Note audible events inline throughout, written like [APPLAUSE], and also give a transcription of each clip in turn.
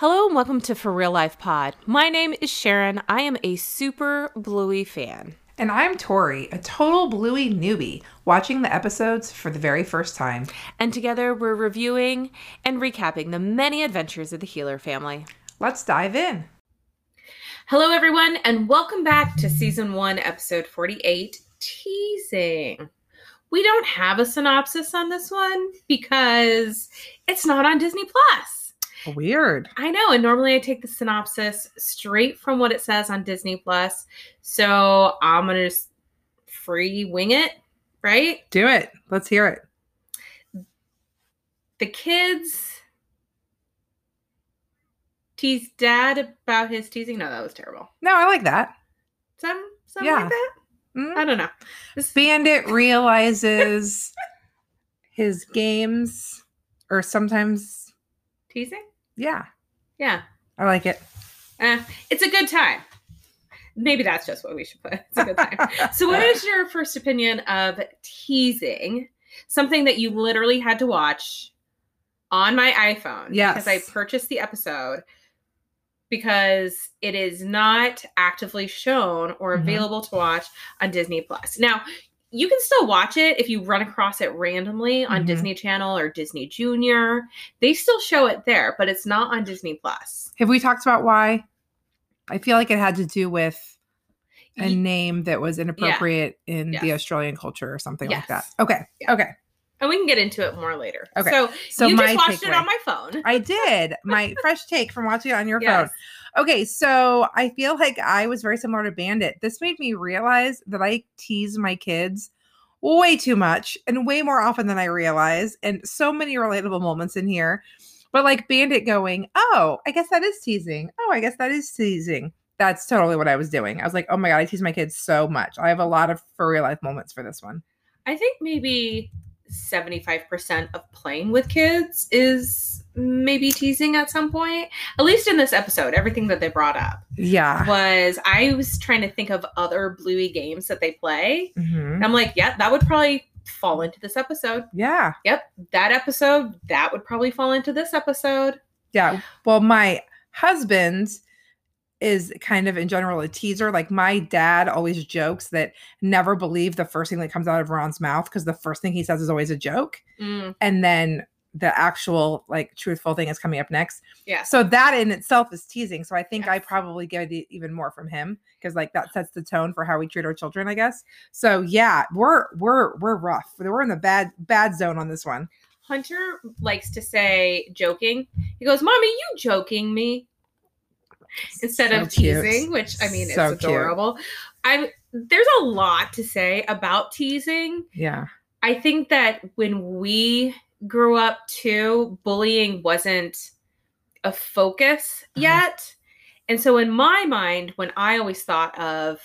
Hello and welcome to For Real Life Pod. My name is Sharon. I am a super Bluey fan. And I'm Tori, a total Bluey newbie, watching the episodes for the very first time. And together we're reviewing and recapping the many adventures of the Heeler family. Let's dive in. Hello, everyone, and welcome back to season one, episode 48 Teasing. We don't have a synopsis on this one because it's not on Disney Plus. Weird. I know, and normally I take the synopsis straight from what it says on Disney Plus. So I'm gonna just free wing it, right? Do it. Let's hear it. The kids tease dad about his teasing. No, that was terrible. No, I like that. Some something Yeah. like that. Mm. I don't know. This, Bandit realizes his games, or sometimes, teasing? Yeah, Yeah. I like it. Eh, it's a good time. Maybe that's just what we should put. [LAUGHS] It's a good time. so, what is your first opinion of teasing? Something that you literally had to watch on my iPhone Yes. because I purchased the episode because it is not actively shown or Mhm. available to watch on Disney Plus. Now, you can still watch it if you run across it randomly on Mhm. Disney Channel or Disney Junior. They still show it there, but it's not on Disney Plus. Have we talked about why? I feel like it had to do with a Ye- name that was inappropriate in the Australian culture or something like that. Okay. Yeah. Okay. And we can get into it more later. Okay. So, So you my just watched it on my phone. I did. My fresh take from watching it on your [LAUGHS] Yes. phone. Okay, so I feel like I was very similar to Bandit. This made me realize that I tease my kids way too much and way more often than I realize, and so many relatable moments in here. But like Bandit going, Oh, I guess that is teasing. Oh, I guess that is teasing. That's totally what I was doing. I was like, Oh my God, I tease my kids so much. I have a lot of for real life moments for this one. I think maybe 75% of playing with kids is maybe teasing at some point. At least in this episode, everything that they brought up Yeah. was I was trying to think of other Bluey games that they play. Mhm. I'm like, yeah, that would probably fall into this episode. Yeah. Yep, that episode, that would probably fall into this episode. Yeah. Well, my husband is kind of in general a teaser. Like my dad always jokes that never believe the first thing that comes out of Ron's mouth because the first thing he says is always a joke. Mm, And then the actual like truthful thing is coming up next. yeah. So that in itself is teasing. So I think I probably get it even more from him because like that sets the tone for how we treat our children, I guess. So yeah, we're we're we're rough. We're in the bad bad zone on this one. Hunter likes to say joking. He goes, Mommy, you joking me? [LAUGHS] Instead of cute. teasing, which I mean So it's cute. adorable. I there's a lot to say about teasing. Yeah. I think that when we grew up too, bullying wasn't a focus Uh-huh. yet. And so in my mind, when I always thought of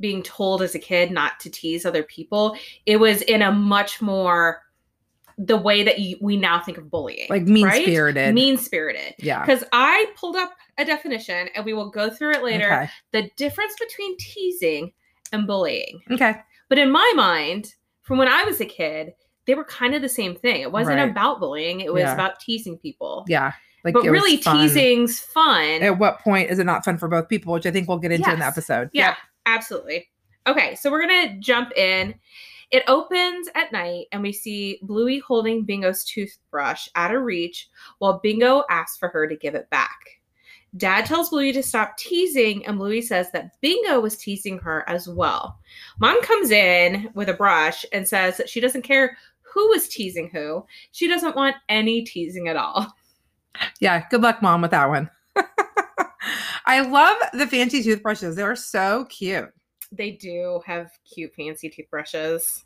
being told as a kid not to tease other people, it was in a much more the way that you, we now think of bullying. Like mean right? spirited. Mean spirited. yeah. Because I pulled up a definition and we will go through it later. Okay. The difference between teasing and bullying. Okay. But in my mind, from when I was a kid, they were kind of the same thing. It wasn't Right. about bullying, it was Yeah. about teasing people. Yeah. Like but really, fun. teasing's fun. At what point is it not fun for both people? Which I think we'll get into in the Yes. episode. yeah, absolutely. Okay, so we're going to jump in. It opens at night, and we see Bluey holding Bingo's toothbrush out of reach while Bingo asks for her to give it back. Dad tells Bluey to stop teasing, and Bluey says that Bingo was teasing her as well. Mom comes in with a brush and says that she doesn't care who is teasing who. She doesn't want any teasing at all. Yeah. Good luck, mom, with that one. [LAUGHS] I love the fancy toothbrushes. They're so cute. They do have cute, fancy toothbrushes.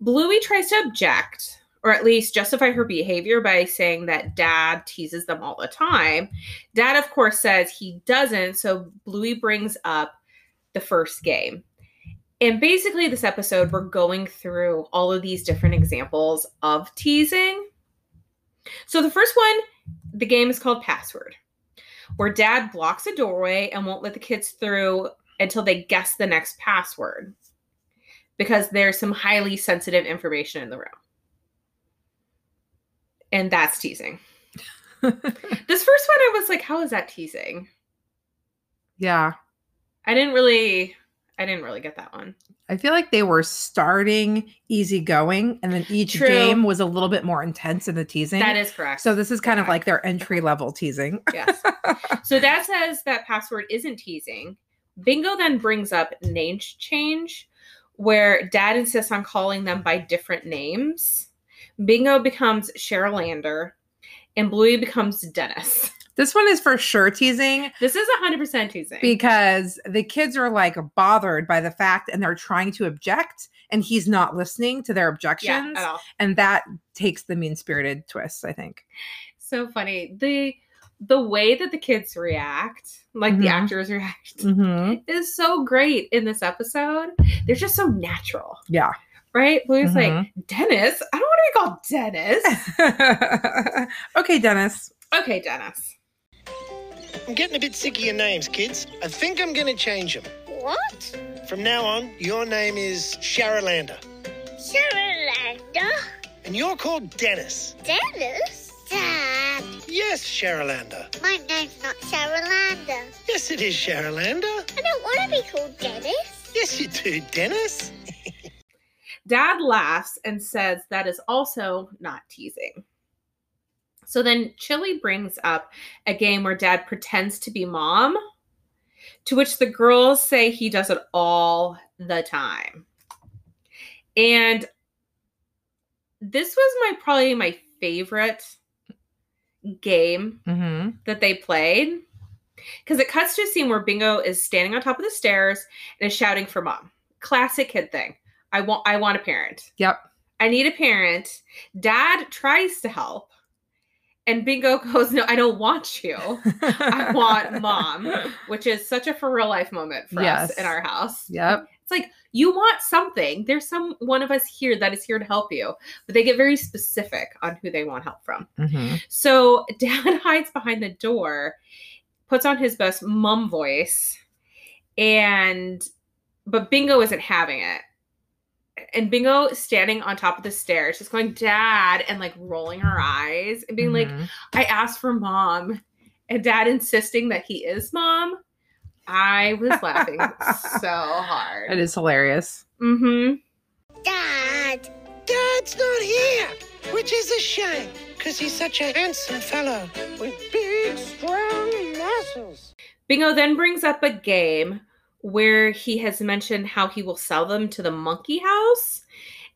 Bluey tries to object, or at least justify her behavior by saying that dad teases them all the time. Dad, of course, says he doesn't, so Bluey brings up the first game. And basically, this episode, we're going through all of these different examples of teasing. So, the first one, the game is called Password, where dad blocks a doorway and won't let the kids through until they guess the next password because there's some highly sensitive information in the room. And that's teasing. [LAUGHS] This first one, I was like, how is that teasing? yeah. I didn't really, I didn't really get that one. I feel like they were starting easygoing, and then each True. game was a little bit more intense in the teasing. That is correct. so this is kind of like their entry level teasing. yes. [LAUGHS] So that says that password isn't teasing. Bingo then brings up name change, where Dad insists on calling them by different names. Bingo becomes Cherylander, and Bluey becomes Dennis. [LAUGHS] This one is for sure teasing This is 100% teasing. because the kids are like bothered by the fact and they're trying to object, and he's not listening to their yeah, objections, at all. and that takes the mean spirited twist. I think. So funny. The the way that the kids react, like the Mhm. actors react, [LAUGHS] Mm-hmm. is so great in this episode. They're just so natural, Yeah. right? Bluey's Mhm. like, Dennis? I don't want to be called Dennis. [LAUGHS] okay, Dennis. okay, Dennis. I'm getting a bit sick of your names, kids. I think I'm going to change them. What? From now on, your name is Sharalander. Sharalander? And you're called Dennis. Dennis? Dad, Yes, Sharalander. my name's not Sharalander. Yes, it is Sharalander. I don't want to be called Dennis. Yes, you do, Dennis. Dad laughs and says that is also not teasing. So then Chilli brings up a game where dad pretends to be mom, to which the girls say he does it all the time. And this was my probably my favorite game Mm-hmm. that they played because it cuts to a scene where Bingo is standing on top of the stairs and is shouting for mom. Classic kid thing. I want I want a parent. Yep. I need a parent. Dad tries to help. And Bingo goes, "No, I don't want you. I [LAUGHS] want mom," which is such a for real life moment for Yes. us in our house. Yep. It's like you want something. There's some one of us here that is here to help you, but they get very specific on who they want help from. Mm-hmm. So [LAUGHS] dad hides behind the door, puts on his best mom voice, and but Bingo isn't having it. And Bingo standing on top of the stairs, just going, Dad, and like rolling her eyes and being like, Mm-hmm. I asked for mom. And dad insisting that he is mom. I was laughing [LAUGHS] so hard. It is hilarious. Mm-hmm. Dad, Dad's not here, which is a shame, because he's such a handsome fellow with big, strong muscles. Bingo then brings up a game where he has mentioned how he will sell them to the monkey house.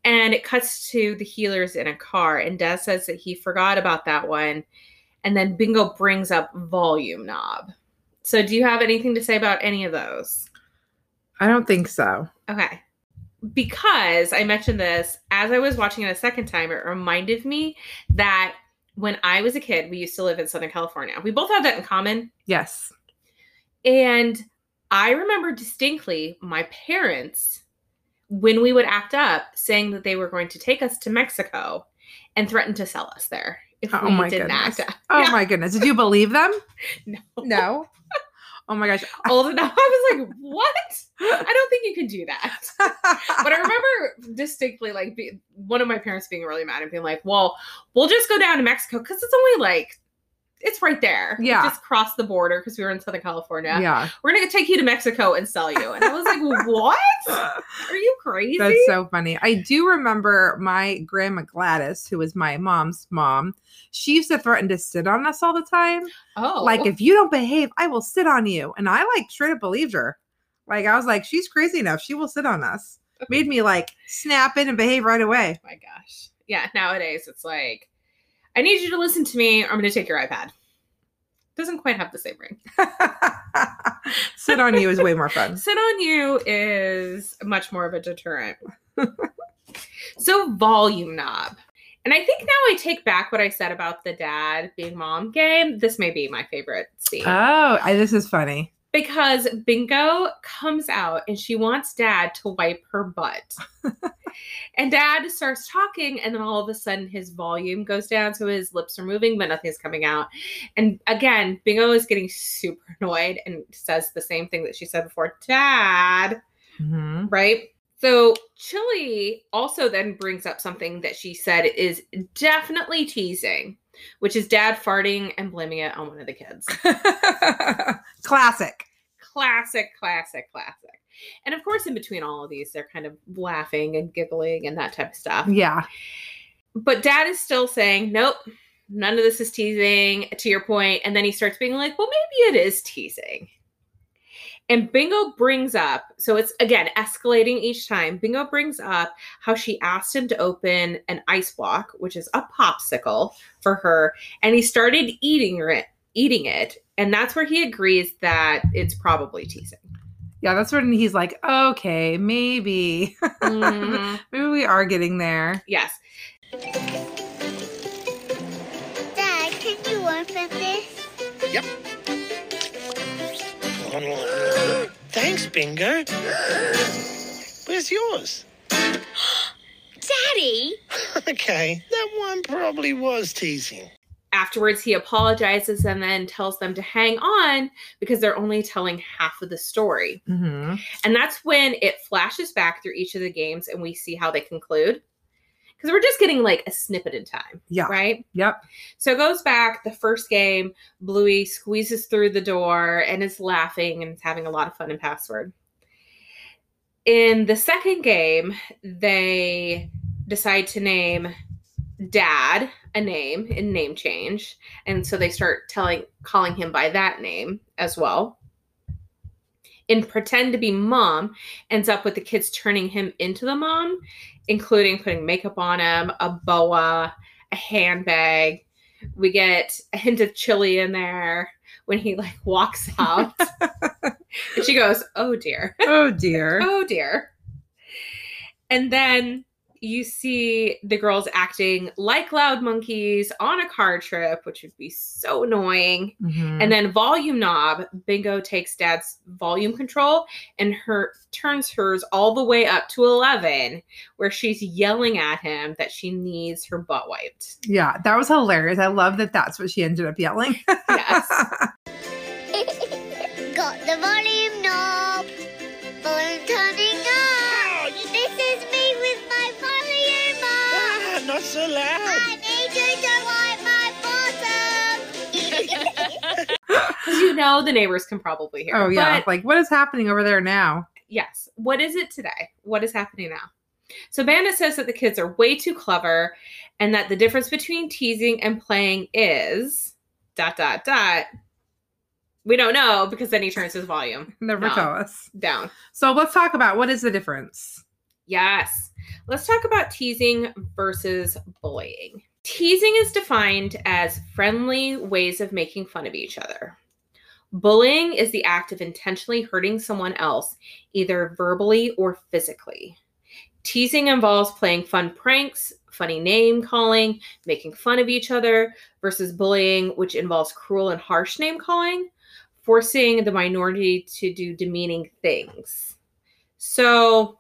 And it cuts to the Heelers in a car. And Dad says that he forgot about that one. And then Bingo brings up volume knob. So, do you have anything to say about any of those? I don't think so. Okay. Because I mentioned this as I was watching it a second time, it reminded me that when I was a kid, we used to live in Southern California. We both have that in common. Yes. And I remember distinctly my parents, when we would act up, saying that they were going to take us to Mexico and threaten to sell us there if Oh we my didn't goodness. Oh Yeah. my goodness. Did you believe them? [LAUGHS] No. No. Oh my gosh. Old enough. [LAUGHS] I was like, what? I don't think you can do that. but I remember distinctly like be, one of my parents being really mad and being like, "Well, we'll just go down to Mexico because it's only like it's right there. We Yeah. just cross the border because we were in Southern California. yeah. We're gonna take you to Mexico and sell you." And I was like, [LAUGHS] "What? Are you crazy?" That's so funny. I do remember my grandma Gladys, who was my mom's mom. She used to threaten to sit on us all the time. oh, Like, if you don't behave, I will sit on you. And I like straight up believed her. Like, I was like, she's crazy enough. She will sit on us. Made me like snap in and behave right away. Oh my gosh, yeah. Nowadays, it's like, I need you to listen to me, or I'm gonna take your iPad. Doesn't quite have the same ring. [LAUGHS] sit on you is way more fun. Sit on you is much more of a deterrent. so volume knob. And I think now I take back what I said about the dad being mom game. This may be my favorite scene. Oh, I, this is funny. Because Bingo comes out and she wants dad to wipe her butt. [LAUGHS] and dad starts talking, and then all of a sudden his volume goes down, so his lips are moving, but nothing's coming out. And again, Bingo is getting super [LAUGHS] annoyed and says the same thing that she said before Dad, Mhm. right? So Chilli also then brings up something that she said is definitely teasing. Which is dad farting and blaming it on one of the kids. [LAUGHS] Classic. classic, classic, classic. And of course, in between all of these, they're kind of laughing and giggling and that type of stuff. Yeah. But dad is still saying, nope, none of this is teasing, to your point. And then he starts being like, well, maybe it is teasing. And Bingo brings up, so it's again escalating each time. Bingo brings up how she asked him to open an ice block, which is a popsicle for her, and he started eating it, eating it, and that's where he agrees that it's probably teasing. Yeah, that's when he's like, okay, maybe. Mhm. [LAUGHS] maybe we are getting there. Yes. Dad, can you open this? Yep. Thanks, Bingo. Where's yours? [GASPS] Daddy? [LAUGHS] Okay, that one probably was teasing. Afterwards, he apologizes and then tells them to hang on because they're only telling half of the story. hmm And that's when it flashes back through each of the games and we see how they conclude. Because we're just getting like a snippet in time, Yeah. right? Yep. So it goes back the first game, Bluey squeezes through the door and is laughing and is having a lot of fun in Password. In the second game, they decide to name Dad a name in name change. And so they start telling calling him by that name as well. In Pretend to be Mom, ends up with the kids turning him into the mom, including putting makeup on him, a boa, a handbag. We get a hint of chili in there when he like walks [LAUGHS] out. and she goes, "Oh dear. Oh [LAUGHS] dear. Oh dear." And then you see the girls acting like loud monkeys on a car trip, which would be so annoying. Mhm. And then volume knob, Bingo takes dad's volume control and her turns hers all the way up to 11 where she's yelling at him that she needs her butt wiped. yeah, that was hilarious. I love that that's what she ended up yelling. Yes. [LAUGHS] Got the volume loud. I need you to wipe my bottom. You know the neighbors can probably hear. oh yeah. But like what is happening over there now? yes, what is it today? What is happening now? So Bandit says that the kids are way too clever and that the difference between teasing and playing is dot dot dot. We don't know because then he turns his volume Never No. tell us. down. So let's talk about what is the difference. Yes. Let's talk about teasing versus bullying. Teasing is defined as friendly ways of making fun of each other. Bullying is the act of intentionally hurting someone else, either verbally or physically. Teasing involves playing fun pranks, funny name calling, making fun of each other, versus bullying, which involves cruel and harsh name calling, forcing the minority to do demeaning things. So,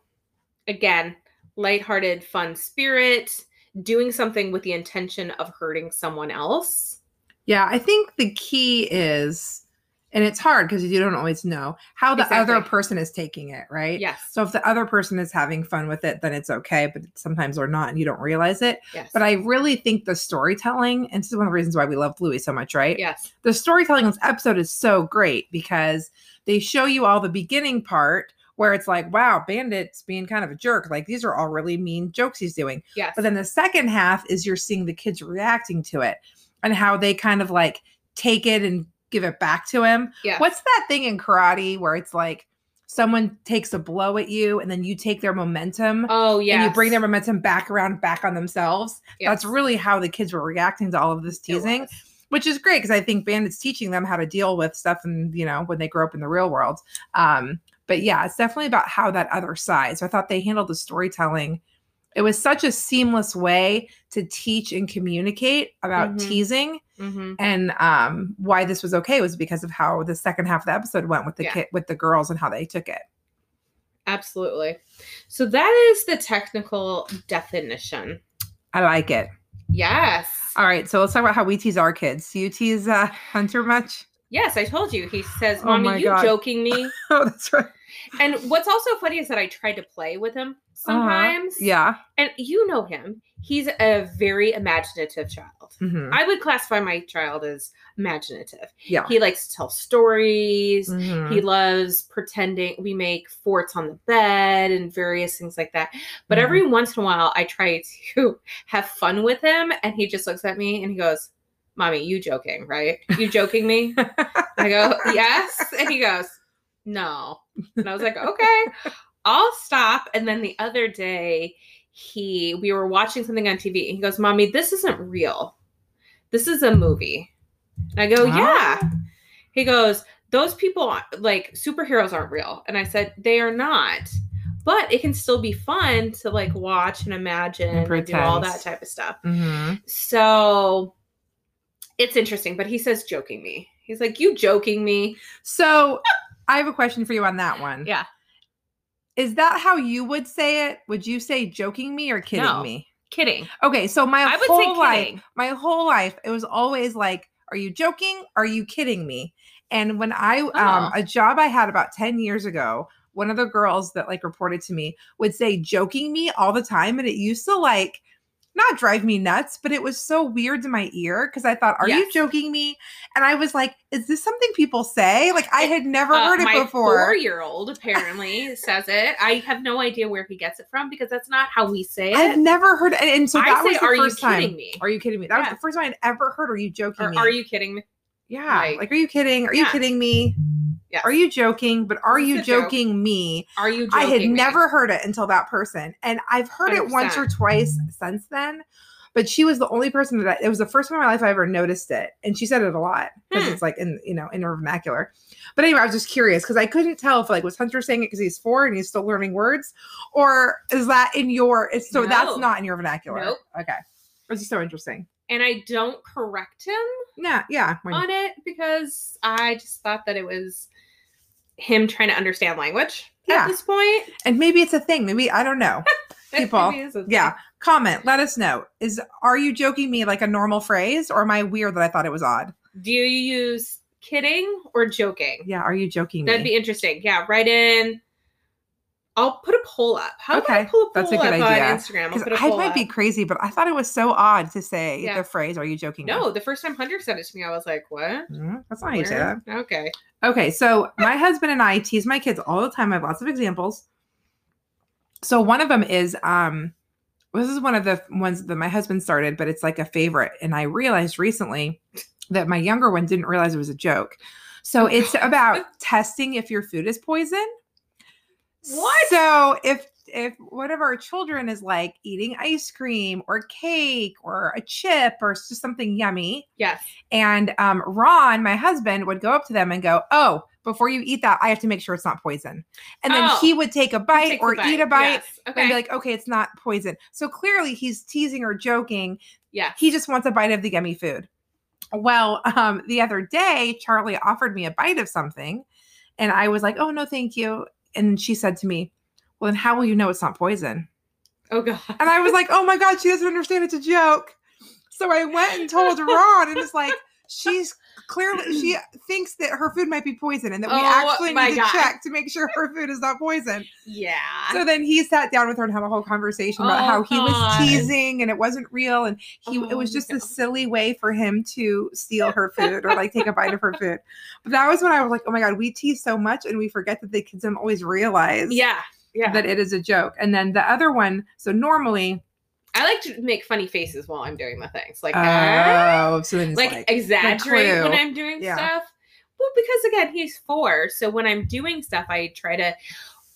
again, lighthearted, fun spirit, doing something with the intention of hurting someone else. Yeah, I think the key is, and it's hard because you don't always know how the other person is taking it, right? Yes. So if the other person is having fun with it, then it's okay, but sometimes they're not and you don't realize it. yes. But I really think the storytelling, and this is one of the reasons why we love Bluey so much, right? yes. The storytelling in this episode is so great because they show you all the beginning part where it's like, wow, Bandit's being kind of a jerk. Like these are all really mean jokes he's doing. Yes. But then the second half is you're seeing the kids reacting to it and how they kind of like take it and give it back to him. yes. What's that thing in karate where it's like someone takes a blow at you and then you take their momentum Oh, yeah. and you bring their momentum back around back on themselves? Yes. That's really how the kids were reacting to all of this teasing, which is great because I think Bandit's teaching them how to deal with stuff and, you know, when they grow up in the real world. Um, but yeah, it's definitely about how that other side. So I thought they handled the storytelling. It was such a seamless way to teach and communicate about Mhm. teasing Mhm. and um why this was okay was because of how the second half of the episode went with the Yeah. kid with the girls and how they took it. Absolutely. So that is the technical definition. I like it. Yes. All right, so let's talk about how we tease our kids. Do you tease uh, Hunter much? Yes, I told you. He says, Oh Mommy, my you God. joking me? [LAUGHS] Oh, that's right. And what's also funny is that I tried to play with him sometimes. Uh-huh. Yeah. And you know him. He's a very imaginative child. Mhm. I would classify my child as imaginative. Yeah. He likes to tell stories. Mhm. He loves pretending. We make forts on the bed and various things like that. But every once in a while, I try to [LAUGHS] have fun with him, and he just looks at me and he goes, "Mommy, you joking, right? You joking me?" I go, [LAUGHS] "Yes," and he goes, "No," and I was like, "Okay, I'll stop." And then the other day, he we were watching something on TV, and he goes, "Mommy, this isn't real. This is a movie." And I go, "Yeah." Ah. He goes, Those people, like superheroes, aren't real. And I said, They are not. But it can still be fun to like watch and imagine and, do all that type of stuff. Mhm. So it's interesting. But he says, joking me. He's like, You joking me? So [LAUGHS] I have a question for you on that one. Yeah. Is that how you would say it? Would you say joking me or kidding No. me? Kidding. Okay, so my I would whole say life, my whole life, it was always like, "Are you joking? Are you kidding me?" And when I, um, Oh. a job I had about ten years ago, one of the girls that like reported to me would say "joking me" all the time, and it used to like not drive me nuts, but it was so weird to my ear because I thought, "Are you joking me?" And I was like, "Is this something people say?" Like I had never Uh, heard it my before. four-year-old apparently says it. I have no idea where he gets it from because that's not how we say it. I've never heard, it. and so I that say, was the "Are you first time. kidding me?" Are you kidding me? That was the first time I'd ever heard. Are you joking Or me? are you kidding me? Yeah. Like- Like, are you kidding? Are you kidding me? Yes. Are you joking? But are you a joke. joking me? Are you? I had me? never heard it until that person. And I've heard it once or twice since then. But she was the only person that I, it was the first time in my life I ever noticed it. And she said it a lot because Hmm. it's like in, you know, in her vernacular. But anyway, I was just curious because I couldn't tell if like was Hunter saying it because he's four and he's still learning words, or is that in your? It's so that's not in your vernacular. Nope. Okay, this is so interesting. and I don't correct him Yeah, yeah. on it because I just thought that it was him trying to understand language Yeah. at this point. and maybe it's a thing. Maybe I don't know. People, [LAUGHS] Maybe it's a yeah. Comment. Let us know. Is are you joking me like a normal phrase, or am I weird that I thought it was odd? Do you use kidding or joking? Yeah. Are you joking? That'd be interesting. Yeah, write in. I'll put a poll up. How about I pull a poll that's a good up idea. on Instagram? I'll put a I might be crazy, but I thought it was so odd to say Yeah. the phrase "Are you joking?" me?" No, the first time Hunter said it to me, I was like, "What? Mm, that's not how you say that. Okay. Okay, so my husband and I tease my kids all the time. I have lots of examples. So one of them is um this is one of the ones that my husband started, but it's like a favorite. And I realized recently that my younger one didn't realize it was a joke. So it's [LAUGHS] about testing if your food is poison. What? So if if one of our children is like eating ice cream or cake or a chip or just something yummy, Yes. and um, Ron, my husband, would go up to them and go, "Oh, before you eat that, I have to make sure it's not poison." And then Oh. he would take a bite Take the or eat a bite Yes. Okay. and be like, "Okay, it's not poison." So clearly, he's teasing or joking. Yeah. He just wants a bite of the yummy food. Well, [LAUGHS] um, the other day, Charlie offered me a bite of something, and I was like, "Oh no, thank you." And she said to me, "Well, then how will you know it's not poison?" Oh god. And I was like, oh my God, she doesn't understand it's a joke. So I went and told [LAUGHS] Ron, and it's like, she's clearly, she [CLEARS THROAT] thinks that her food might be poison and that we Oh actually need to God. check to make sure her food is not poison. yeah. So then he sat down with her and had a whole conversation about Oh, how he was oh, teasing and it wasn't real. And he, it Oh, was just no. a silly way for him to steal her [LAUGHS] food or like take a bite of her food. But that was when I was like, oh my God, we tease so much and we forget that the kids don't always realize yeah. Yeah. that it is a joke. And then the other one, so normally, I like to make funny faces while I'm doing the things. Like oh, so then like, like, exaggerate when. I'm doing Yeah. stuff. Well, because again, he's four. So when I'm doing stuff, I try to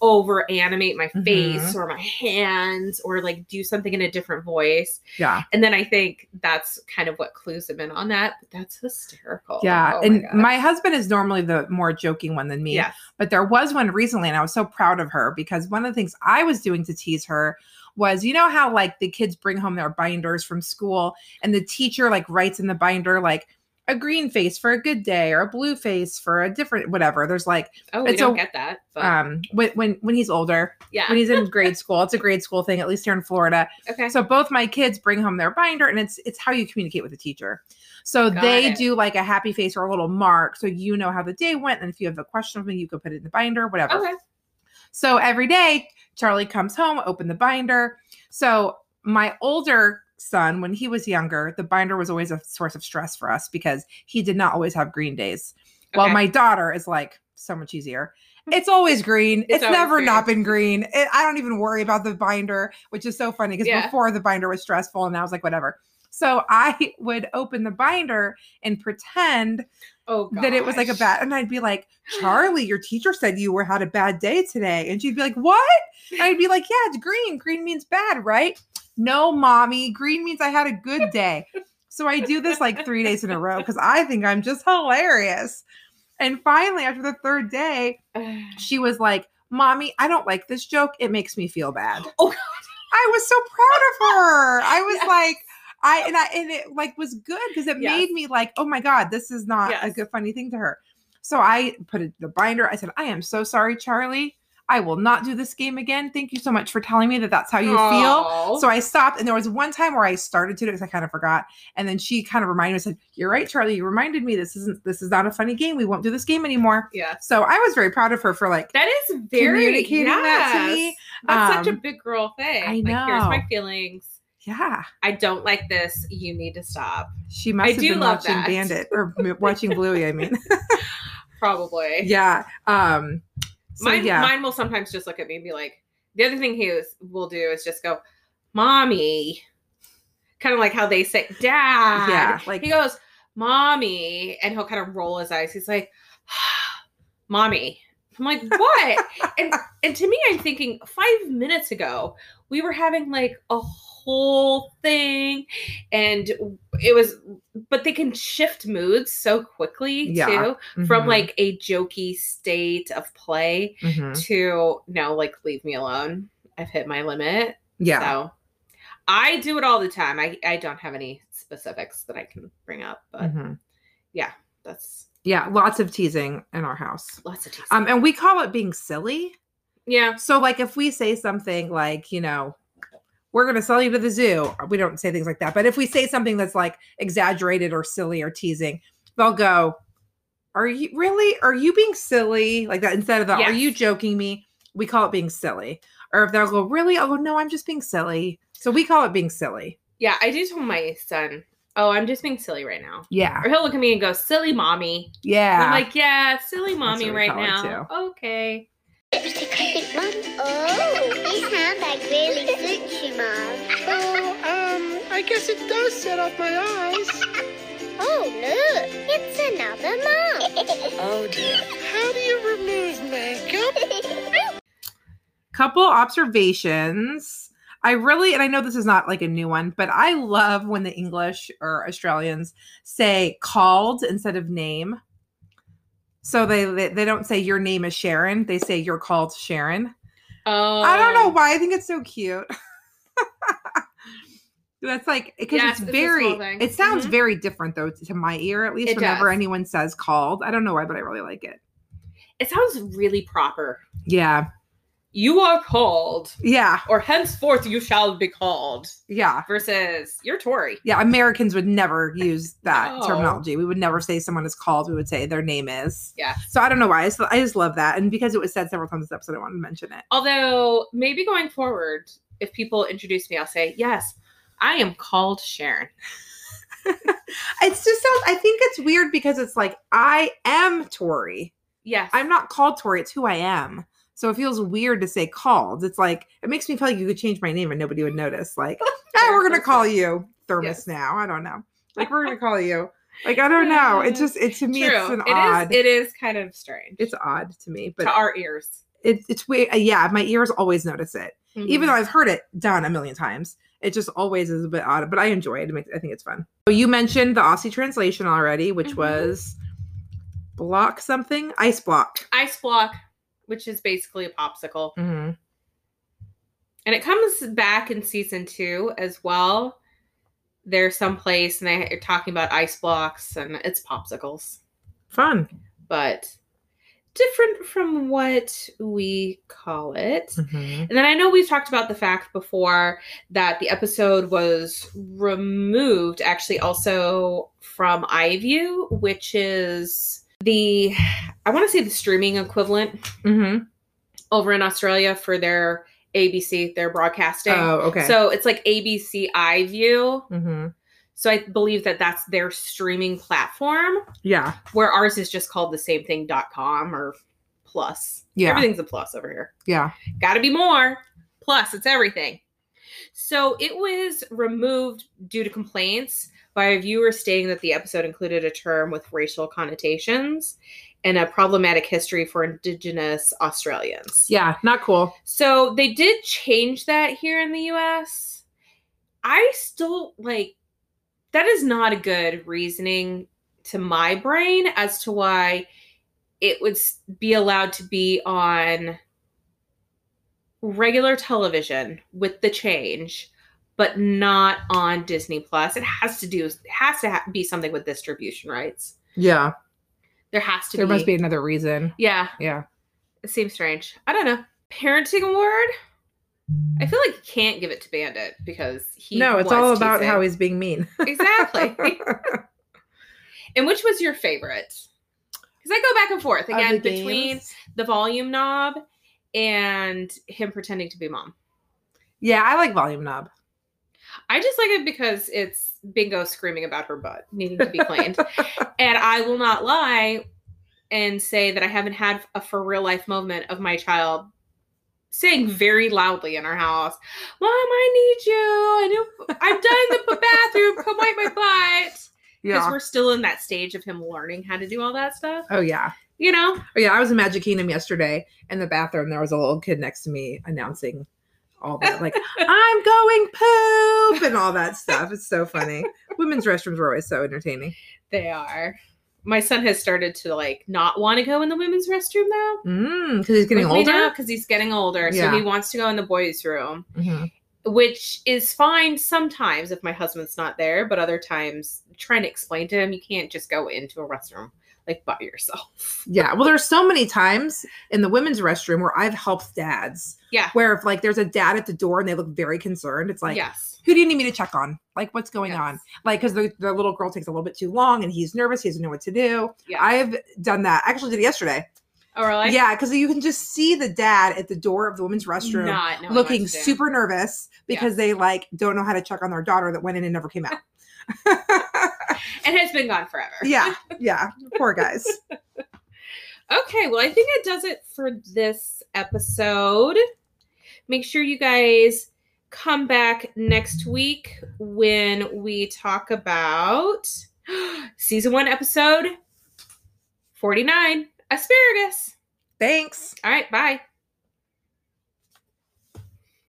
over animate my Mm-hmm. face or my hands or like do something in a different voice. yeah, And then I think that's kind of what clues him in on that. But that's hysterical. yeah. Oh and God. my, husband is normally the more joking one than me. yes. But there was one recently, and I was so proud of her because one of the things I was doing to tease her was, you know, how like the kids bring home their binders from school, and the teacher like writes in the binder like a green face for a good day or a blue face for a different whatever. There's like Oh, we don't a- get that. But um when when when he's older, yeah. when he's in [LAUGHS] grade school, it's a grade school thing, at least here in Florida. okay. So both my kids bring home their binder, and it's it's how you communicate with the teacher. So Got they it. do like a happy face or a little mark, so you know how the day went. And if you have a question for me, you can put it in the binder, whatever. okay. So every day, Charlie comes home, open the binder. So my older son, when he was younger, the binder was always a source of stress for us because he did not always have green days. While my daughter is like so much easier. Mm. It's always green. It's, It's always never green. not been green. It, I don't even worry about the binder, which is so funny because Yeah. before the binder was stressful and I was like, whatever. So I [LAUGHS] would open the binder and pretend oh, that it was like a bad, and I'd be like, Charlie, your teacher said you were had a bad day today, and she'd be like, what? And I'd be like, yeah, it's green. Green means bad, right? No, mommy, green means I had a good day. so I do this like three days in a row because I think I'm just hilarious. And finally, after the third day, [SIGHS] she was like, Mommy, I don't like this joke. It makes me feel bad. Oh, I was so proud of her. I was [LAUGHS] Yes. like, I and I and it like was good because it Yes. made me like, oh my God, this is not a good funny thing to her. So I put it the binder. I said, I am so sorry, Charlie. I will not do this game again. Thank you so much for telling me that that's how you feel. So I stopped, and there was one time where I started to do it because I kind of forgot, and then she kind of reminded me, said, "You're right, Charlie. You reminded me. This isn't. This is not a funny game. We won't do this game anymore." yeah. So I was very proud of her for like That is very communicating that to yes. me. That's such a Um, big girl thing. I Like, here's my feelings. Yeah, I don't like this. You need to stop. she must have do been love watching that. Bandit or watching Bluey. I mean, [LAUGHS] Probably. yeah. Um, so mine, yeah, mine will sometimes just look at me and be like, the other thing he was, will do is just go, Mommy. Kind of like how they say, Dad. Yeah, like- he goes, Mommy. And he'll kind of roll his eyes. He's like, [SIGHS] Mommy. I'm like, what? [LAUGHS] and and to me, I'm thinking five minutes ago, we were having like a whole thing, and it was but they can shift moods so quickly Yeah. too from Mhm, like a jokey state of play mhm. to no, like leave me alone. I've hit my limit. yeah, So I do it all the time. I, I don't have any specifics that I can bring up, but mhm. that's yeah. Lots of teasing in our house. lots of teasing. Um, and we call it being silly. yeah. So, like, if we say something like, you know, we're going to sell you to the zoo, we don't say things like that. But if we say something that's like exaggerated or silly or teasing, they'll go, Are you really? Are you being silly? Like that instead of the, Are you joking me? We call it being silly. Or if they'll go, Really? I'll No, I'm just being silly. So we call it being silly. Yeah, I do tell my son, "Oh, I'm just being silly right now," Yeah. or he'll look at me and go, "Silly mommy." Yeah. I'm like, "Yeah, silly mommy right now." Okay. Lipstick, lipstick, Mum. Oh, this handbag really suits you, Mum. Oh, um, I guess it does set off my eyes. Oh, look, it's another mum. Oh dear. How do you remove makeup? couple observations. I really, and I know this is not like a new one, but I love when the English or Australians say called instead of name. So they they, they don't say your name is Sharon. They say you're called Sharon. Oh, I don't know why. I think it's so cute. [LAUGHS] That's like because Yes, it's very. It sounds Mhm. very different though to my ear, at least It whenever does. anyone says called. I don't know why, but I really like it. It sounds really proper. Yeah, You are called, yeah, or henceforth you shall be called. yeah. Versus you're Tory. Yeah, Americans would never use that No. terminology. We would never say someone is called. We would say their name is. Yeah. So I don't know why. I just, I just love that, and because it was said several times this episode, I wanted to mention it. Although maybe going forward, if people introduce me, I'll say, "Yes, I am called Sharon." [LAUGHS] It's just so. I think it's weird because it's like I am Tory. Yes, I'm not called Tori. It's who I am. So it feels weird to say called. It's like it makes me feel like you could change my name and nobody would notice. Like, [LAUGHS] hey, we're gonna call you Thermos Yes. now. I don't know. Like we're gonna [LAUGHS] call you. Like I don't know. It just it to me True. it's an It is- odd. It is kind of strange. it's odd to me, but to our ears. it, it's weird. Yeah, my ears always notice it, even Mhm. though I've heard it done a million times. It just always is a bit odd, but I enjoy it. I think it's fun. So you mentioned the Aussie translation already, which Mhm. was block something, ice block. ice block, which is basically a popsicle, Mhm. and it comes back in season two as well. There's some place and they're talking about ice blocks and it's popsicles, Fun. but different from what we call it. Mhm. And then I know we've talked about the fact before that the episode was removed actually also from iView, which is the I want to say the streaming equivalent Mhm. over in Australia for their ABC, their broadcasting. Oh, okay. So it's like ABC iView. hmm So I believe that that's their streaming platform, yeah, where ours is just called the same thing dot com or plus. Yeah. Everything's a plus over here. yeah. Got to be more. Plus, it's everything. So it was removed due to complaints by a viewer stating that the episode included a term with racial connotations and a problematic history for Indigenous Australians. Yeah, not cool. So they did change that here in the US. I still like that is not a good reasoning to my brain as to why it would be allowed to be on regular television with the change but not on Disney Plus. It has to do it has to ha- be something with distribution rights. Yeah, There has to there be must be another reason. Yeah, Yeah. it seems strange. I don't know. Parenting award? I feel like you can't give it to Bandit because he no, it's all about teasing. how he's being mean. [LAUGHS] Exactly. and which was your favorite? Because I go back and forth again between games? the volume knob and him pretending to be mom. Yeah, I like volume knob. I just like it because it's Bingo screaming about her butt needing to be cleaned. [LAUGHS] and I will not lie and say that I haven't had a for real life moment of my child saying very loudly in our house, Mom, I need you. I know [LAUGHS] I'm done in the bathroom. Come wipe my butt. Because yeah. we're still in that stage of him learning how to do all that stuff. Oh yeah. You know? Oh yeah. I was in Magic Kingdom yesterday in the bathroom. There was a little kid next to me announcing all that, like [LAUGHS] "I'm going poop" and all that stuff. It's so funny. Women's restrooms are always so entertaining. They are. My son has started to like not want to go in the women's restroom now. Mm, because he's getting older. because he's getting older. Yeah. So he wants to go in the boys' room. Mhm. which is fine sometimes if my husband's not there, but other times trying to explain to him you can't just go into a restroom like by yourself. [LAUGHS] Yeah. Well, there's so many times in the women's restroom where I've helped dads. Yeah. Where if like there's a dad at the door and they look very concerned, it's like, yes. who do you need me to check on? Like, what's going Yes. on? Like, because the, the little girl takes a little bit too long and he's nervous. He doesn't know what to do. Yeah. I've done that. I actually did it yesterday. Oh, really? yeah, because you can just see the dad at the door of the women's restroom looking what to do. super nervous because Yes. they like don't know how to check on their daughter that went in and never came out. [LAUGHS] [LAUGHS] and has been gone forever. yeah, [LAUGHS] yeah. Poor guys. Okay, well, I think it does it for this episode. Make sure you guys come back next week when we talk about [GASPS] season one, episode 49 Asparagus. Thanks. All right, bye.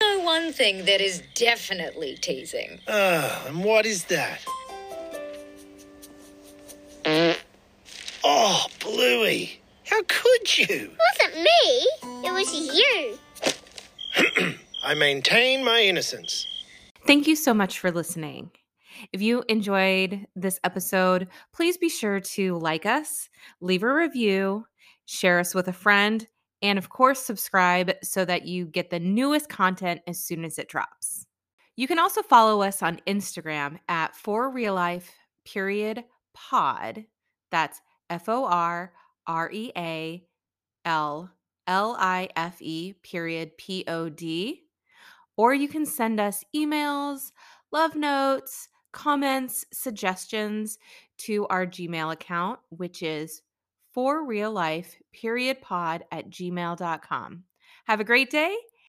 know one thing that is definitely teasing. Oh, and what is that? Bluey, how could you? It wasn't me. It was you. [CLEARS THROAT] I maintain my innocence. Thank you so much for listening. If you enjoyed this episode, please be sure to like us, leave a review, share us with a friend, and of course, subscribe so that you get the newest content as soon as it drops. You can also follow us on Instagram at for real life period pod. That's F O R R E A L L I F E period P O D. Or you can send us emails, love notes, comments, suggestions to our Gmail account, which is for real life period pod at gmail.com. Have a great day